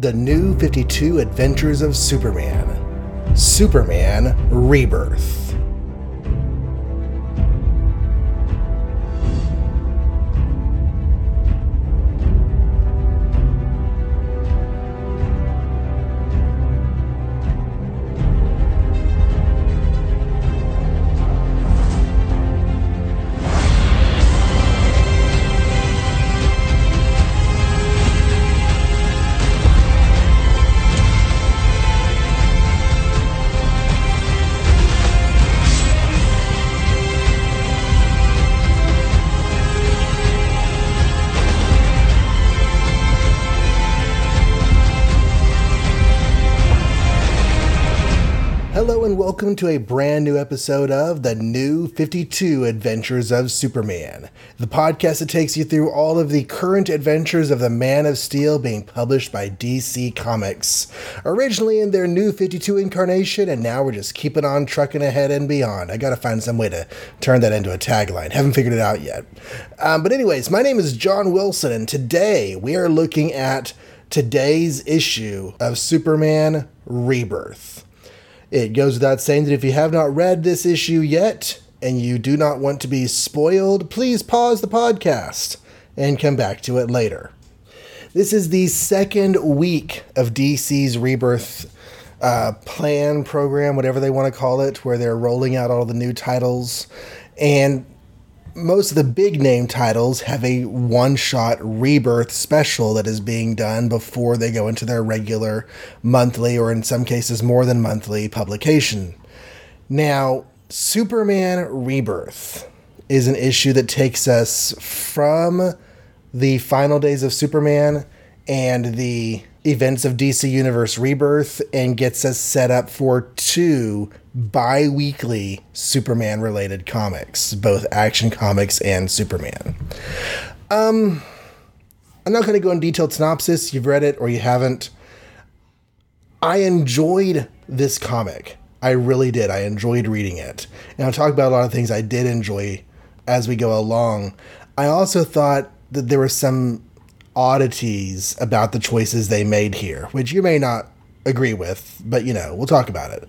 The New 52 Adventures of Superman. Superman Rebirth. Welcome to a brand new episode of The New 52 Adventures of Superman, the podcast that takes you through all of the current adventures of the Man of Steel being published by DC Comics. Originally in their New 52 incarnation, and now we're just keeping on trucking ahead and beyond. I gotta find some way to turn that into a tagline. Haven't figured it out yet. Um, but, anyways, my name is John Wilson, and today we are looking at today's issue of Superman Rebirth. It goes without saying that if you have not read this issue yet and you do not want to be spoiled, please pause the podcast and come back to it later. This is the second week of DC's Rebirth uh, plan program, whatever they want to call it, where they're rolling out all the new titles. And most of the big name titles have a one shot rebirth special that is being done before they go into their regular monthly, or in some cases more than monthly, publication. Now, Superman Rebirth is an issue that takes us from the final days of Superman and the events of DC Universe Rebirth and gets us set up for two bi weekly Superman related comics, both action comics and Superman. Um, I'm not going to go in detailed synopsis. You've read it or you haven't. I enjoyed this comic. I really did. I enjoyed reading it. And I'll talk about a lot of things I did enjoy as we go along. I also thought that there were some oddities about the choices they made here, which you may not agree with, but you know, we'll talk about it.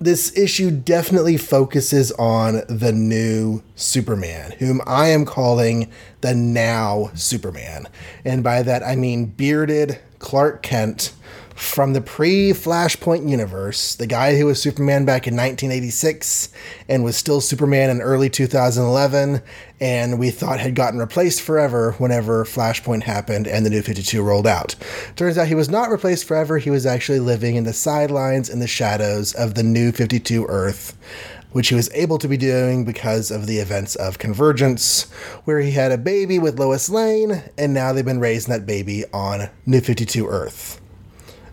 This issue definitely focuses on the new Superman, whom I am calling the now Superman. And by that I mean bearded Clark Kent from the pre Flashpoint universe, the guy who was Superman back in 1986 and was still Superman in early 2011, and we thought had gotten replaced forever whenever Flashpoint happened and the New 52 rolled out. Turns out he was not replaced forever, he was actually living in the sidelines and the shadows of the New 52 Earth. Which he was able to be doing because of the events of Convergence, where he had a baby with Lois Lane, and now they've been raising that baby on New 52 Earth.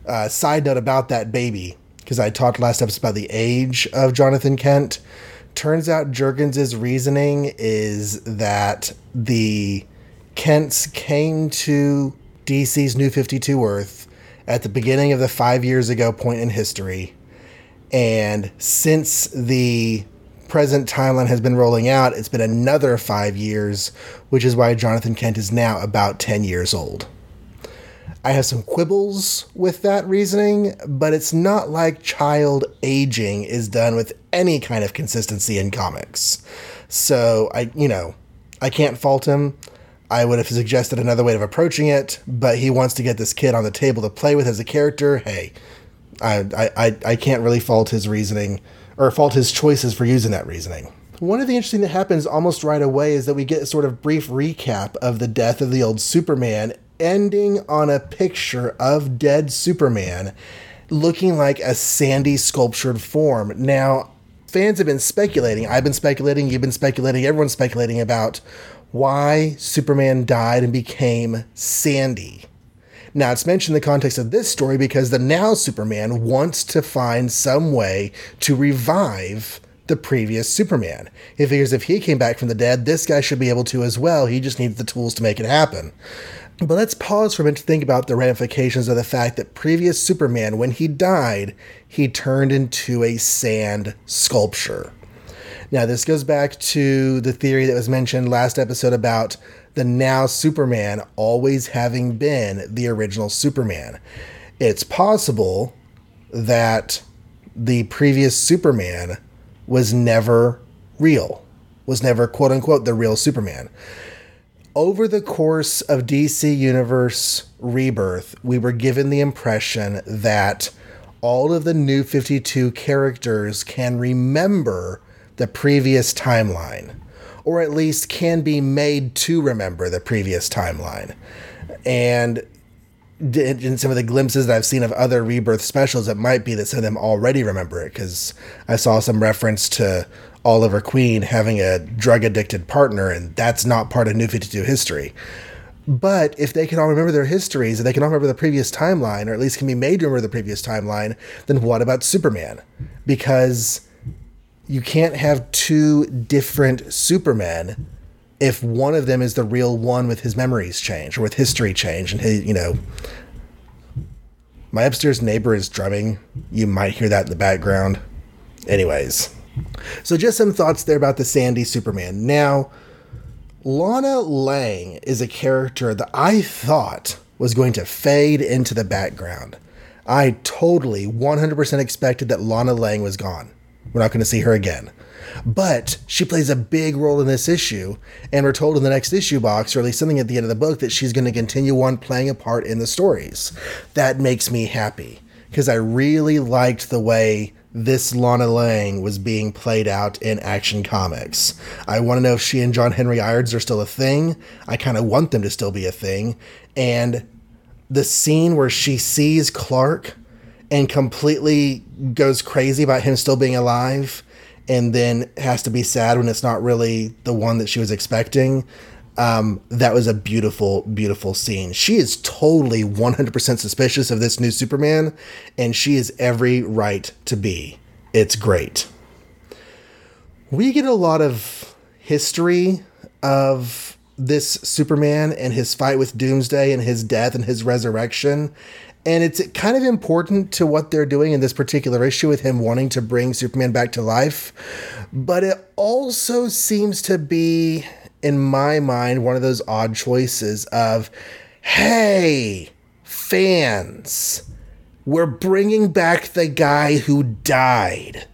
Uh, side note about that baby, because I talked last episode about the age of Jonathan Kent. Turns out Jurgens' reasoning is that the Kents came to DC's New 52 Earth at the beginning of the five years ago point in history. And since the present timeline has been rolling out, it's been another five years, which is why Jonathan Kent is now about 10 years old. I have some quibbles with that reasoning, but it's not like child aging is done with any kind of consistency in comics. So I, you know, I can't fault him. I would have suggested another way of approaching it, but he wants to get this kid on the table to play with as a character. Hey, I, I, I can't really fault his reasoning or fault his choices for using that reasoning. One of the interesting that happens almost right away is that we get a sort of brief recap of the death of the old Superman ending on a picture of dead Superman looking like a sandy sculptured form. Now, fans have been speculating. I've been speculating, you've been speculating, everyone's speculating about why Superman died and became sandy. Now, it's mentioned in the context of this story because the now Superman wants to find some way to revive the previous Superman. He figures if he came back from the dead, this guy should be able to as well. He just needs the tools to make it happen. But let's pause for a minute to think about the ramifications of the fact that previous Superman, when he died, he turned into a sand sculpture. Now, this goes back to the theory that was mentioned last episode about the now Superman always having been the original Superman. it's possible that the previous Superman was never real, was never quote unquote the real Superman. Over the course of DC Universe Rebirth, we were given the impression that all of the new 52 characters can remember the previous timeline, or at least can be made to remember the previous timeline. And in some of the glimpses that I've seen of other rebirth specials, it might be that some of them already remember it because I saw some reference to Oliver Queen having a drug addicted partner, and that's not part of New 52 history. But if they can all remember their histories and they can all remember the previous timeline, or at least can be made to remember the previous timeline, then what about Superman? Because you can't have two different Supermen if one of them is the real one with his memories change or with history change and he you know my upstairs neighbor is drumming you might hear that in the background. Anyways. So just some thoughts there about the sandy superman. Now lana lang is a character that i thought was going to fade into the background. I totally 100% expected that lana lang was gone we're not going to see her again but she plays a big role in this issue, and we're told in the next issue box, or at least something at the end of the book, that she's going to continue on playing a part in the stories. That makes me happy because I really liked the way this Lana Lang was being played out in Action Comics. I want to know if she and John Henry Irons are still a thing. I kind of want them to still be a thing. And the scene where she sees Clark and completely goes crazy about him still being alive and then has to be sad when it's not really the one that she was expecting. Um, that was a beautiful, beautiful scene. She is totally 100% suspicious of this new Superman, and she is every right to be. It's great. We get a lot of history of this Superman and his fight with Doomsday and his death and his resurrection and it's kind of important to what they're doing in this particular issue with him wanting to bring Superman back to life. But it also seems to be, in my mind, one of those odd choices of, hey, fans, we're bringing back the guy who died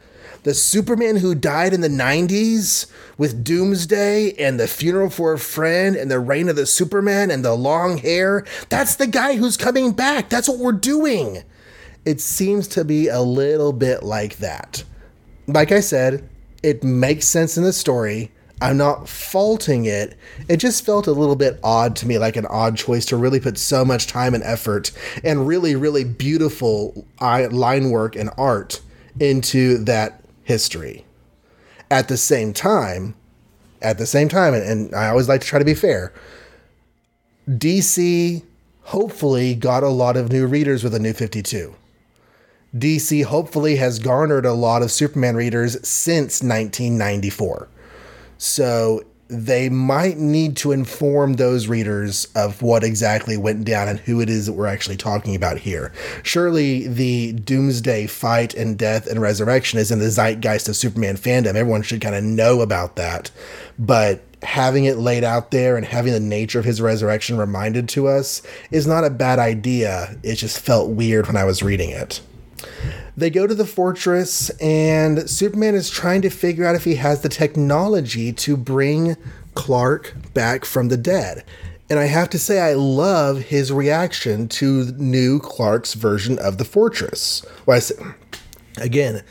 the Superman who died in the 90s with Doomsday and the funeral for a friend and the reign of the Superman and the long hair, that's the guy who's coming back. That's what we're doing. It seems to be a little bit like that. Like I said, it makes sense in the story. I'm not faulting it. It just felt a little bit odd to me, like an odd choice to really put so much time and effort and really, really beautiful uh, line work and art into that history. At the same time, at the same time, and, and I always like to try to be fair, DC hopefully got a lot of new readers with a new 52. DC hopefully has garnered a lot of Superman readers since 1994. So they might need to inform those readers of what exactly went down and who it is that we're actually talking about here. Surely the Doomsday fight and death and resurrection is in the zeitgeist of Superman fandom. Everyone should kind of know about that. But having it laid out there and having the nature of his resurrection reminded to us is not a bad idea. It just felt weird when I was reading it. They go to the fortress, and Superman is trying to figure out if he has the technology to bring Clark back from the dead. And I have to say, I love his reaction to new Clark's version of the fortress. Well, I say, again,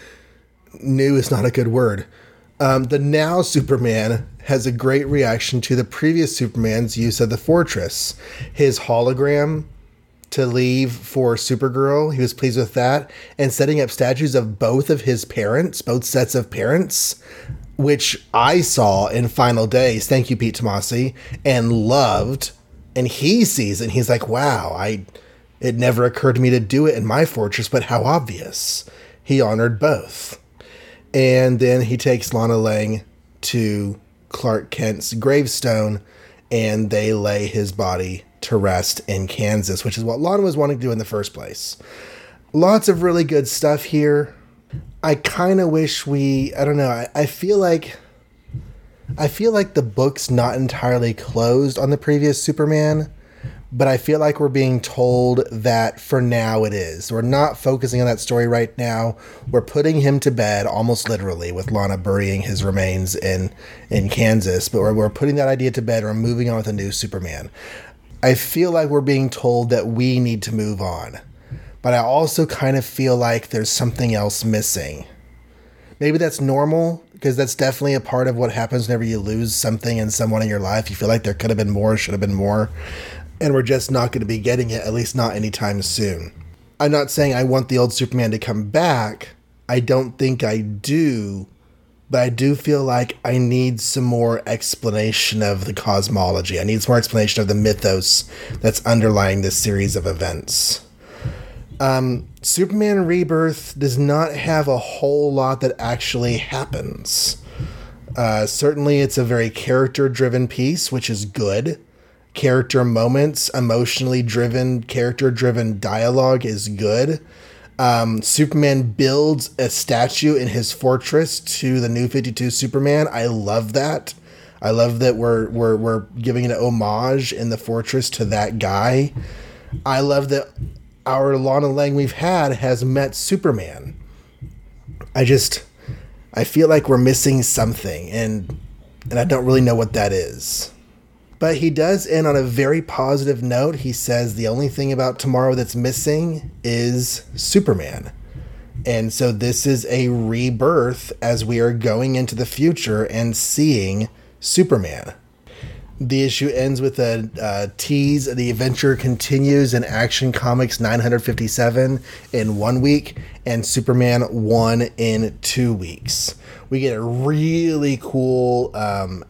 new is not a good word. Um, the now Superman has a great reaction to the previous Superman's use of the fortress. His hologram to leave for Supergirl. He was pleased with that. And setting up statues of both of his parents, both sets of parents, which I saw in Final Days. Thank you, Pete Tomasi, and loved. And he sees it and he's like, wow, I it never occurred to me to do it in my fortress, but how obvious. He honored both. And then he takes Lana Lang to Clark Kent's gravestone and they lay his body to rest in Kansas, which is what Lana was wanting to do in the first place. Lots of really good stuff here. I kind of wish we, I don't know, I, I feel like. I feel like the book's not entirely closed on the previous Superman, but I feel like we're being told that for now it is. We're not focusing on that story right now. We're putting him to bed almost literally with Lana burying his remains in in Kansas, but we're, we're putting that idea to bed. We're moving on with a new Superman. I feel like we're being told that we need to move on, but I also kind of feel like there's something else missing. Maybe that's normal because that's definitely a part of what happens whenever you lose something and someone in your life. You feel like there could have been more, should have been more and we're just not going to be getting it, at least not anytime soon. I'm not saying I want the old Superman to come back. I don't think I do, but I do feel like I need some more explanation of the cosmology. I need some more explanation of the mythos that's underlying this series of events. Um, Superman Rebirth does not have a whole lot that actually happens. Uh, certainly, it's a very character driven piece, which is good character moments, emotionally driven, character driven dialogue is good. Um, Superman builds a statue in his fortress to the new 52 Superman. I love that. I love that we're, we're, we're giving an homage in the fortress to that guy. I love that our Lana Lang we've had has met Superman. I just, I feel like we're missing something and, and I don't really know what that is. But he does end on a very positive note. He says the only thing about tomorrow that's missing is Superman. And so this is a rebirth as we are going into the future and seeing Superman. The issue ends with a uh, tease. The adventure continues in Action Comics 957 in one week and Superman 1 in two weeks. We get a really cool um,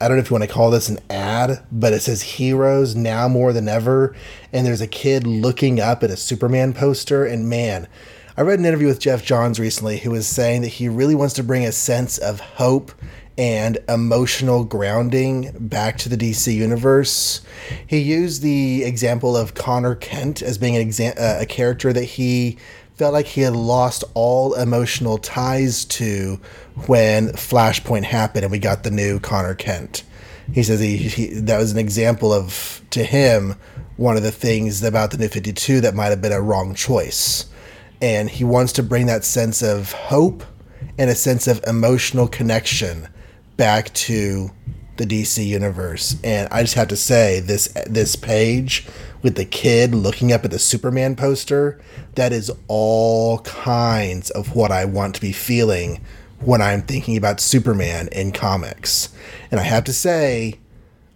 I don't know if you want to call this an ad, but it says heroes now more than ever. And there's a kid looking up at a Superman poster. And man, I read an interview with Geoff Johns recently who was saying that he really wants to bring a sense of hope and emotional grounding back to the DC universe. He used the example of Conner Kent as being an exa- uh, a character that he felt like he had lost all emotional ties to when Flashpoint happened and we got the new Conner Kent. He says he, he that was an example of to him one of the things about the New 52 that might have been a wrong choice. And he wants to bring that sense of hope and a sense of emotional connection back to the DC universe. And I just have to say this this page with the kid looking up at the Superman poster, that is all kinds of what I want to be feeling when I'm thinking about Superman in comics. And I have to say,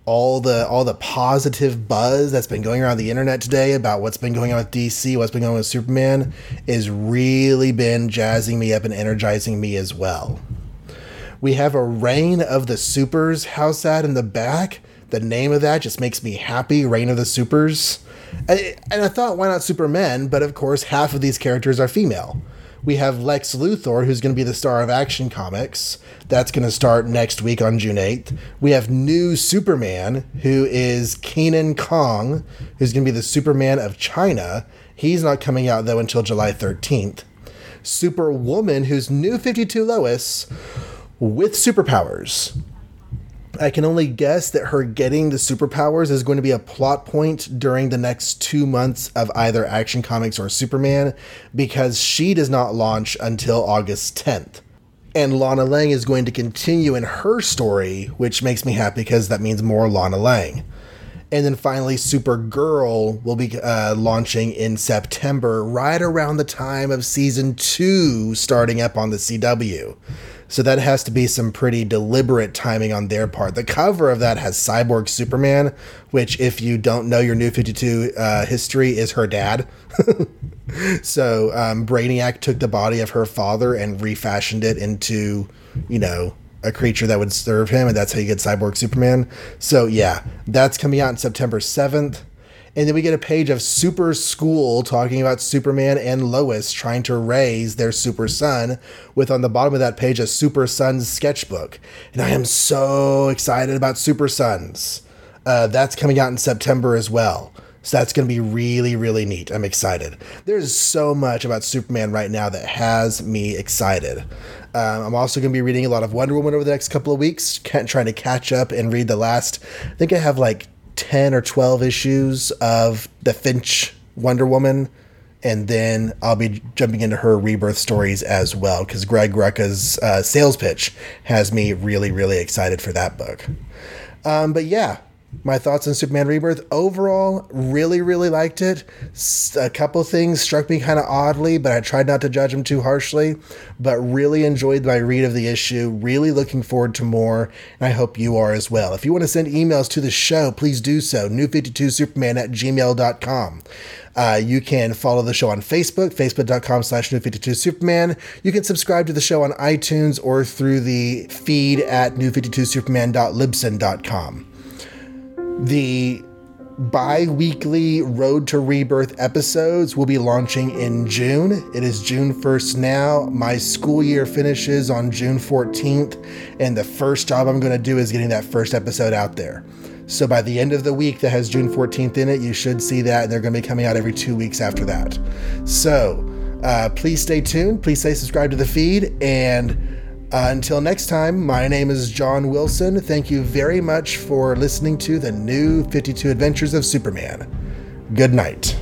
all the all the positive buzz that's been going around the internet today about what's been going on with DC, what's been going on with Superman, is really been jazzing me up and energizing me as well. We have a Reign of the Supers house ad in the back. The name of that just makes me happy. Reign of the Supers. And I thought, why not Superman? But of course, half of these characters are female. We have Lex Luthor, who's going to be the star of Action Comics. That's going to start next week on June 8th. We have new Superman, who is Kenan Kong, who's going to be the Superman of China. He's not coming out, though, until July 13th. Superwoman, who's new 52 Lois with superpowers. I can only guess that her getting the superpowers is going to be a plot point during the next two months of either Action Comics or Superman because she does not launch until August 10th. And Lana Lang is going to continue in her story, which makes me happy because that means more Lana Lang. And then finally, Supergirl will be uh, launching in September, right around the time of season two starting up on the CW. So that has to be some pretty deliberate timing on their part. The cover of that has Cyborg Superman, which, if you don't know your New 52 uh, history, is her dad. so um, Brainiac took the body of her father and refashioned it into, you know, a creature that would serve him, and that's how you get Cyborg Superman. So yeah, that's coming out on September 7th. And then we get a page of Super School talking about Superman and Lois trying to raise their super son, with on the bottom of that page a Super Sons sketchbook. And I am so excited about Super Sons. Uh, that's coming out in September as well. So that's going to be really, really neat. I'm excited. There's so much about Superman right now that has me excited. Um, I'm also going to be reading a lot of Wonder Woman over the next couple of weeks, trying to catch up and read the last. I think I have like 10 or 12 issues of the Finch Wonder Woman. And then I'll be jumping into her rebirth stories as well because Greg Rucka's uh, sales pitch has me really, really excited for that book. Um, but yeah, my thoughts on Superman Rebirth. Overall, really, really liked it. A couple things struck me kind of oddly, but I tried not to judge them too harshly. But really enjoyed my read of the issue. Really looking forward to more, and I hope you are as well. If you want to send emails to the show, please do so. New52superman at gmail.com. Uh, you can follow the show on Facebook, facebook.com slash new52superman. You can subscribe to the show on iTunes or through the feed at new52superman.libsyn.com. The bi weekly Road to Rebirth episodes will be launching in June. It is June 1st now. My school year finishes on June 14th, and the first job I'm going to do is getting that first episode out there. So by the end of the week that has June 14th in it, you should see that, they're going to be coming out every two weeks after that. So uh, please stay tuned. Please stay subscribed to the feed, and uh, until next time, my name is John Wilson. Thank you very much for listening to the new 52 Adventures of Superman. Good night.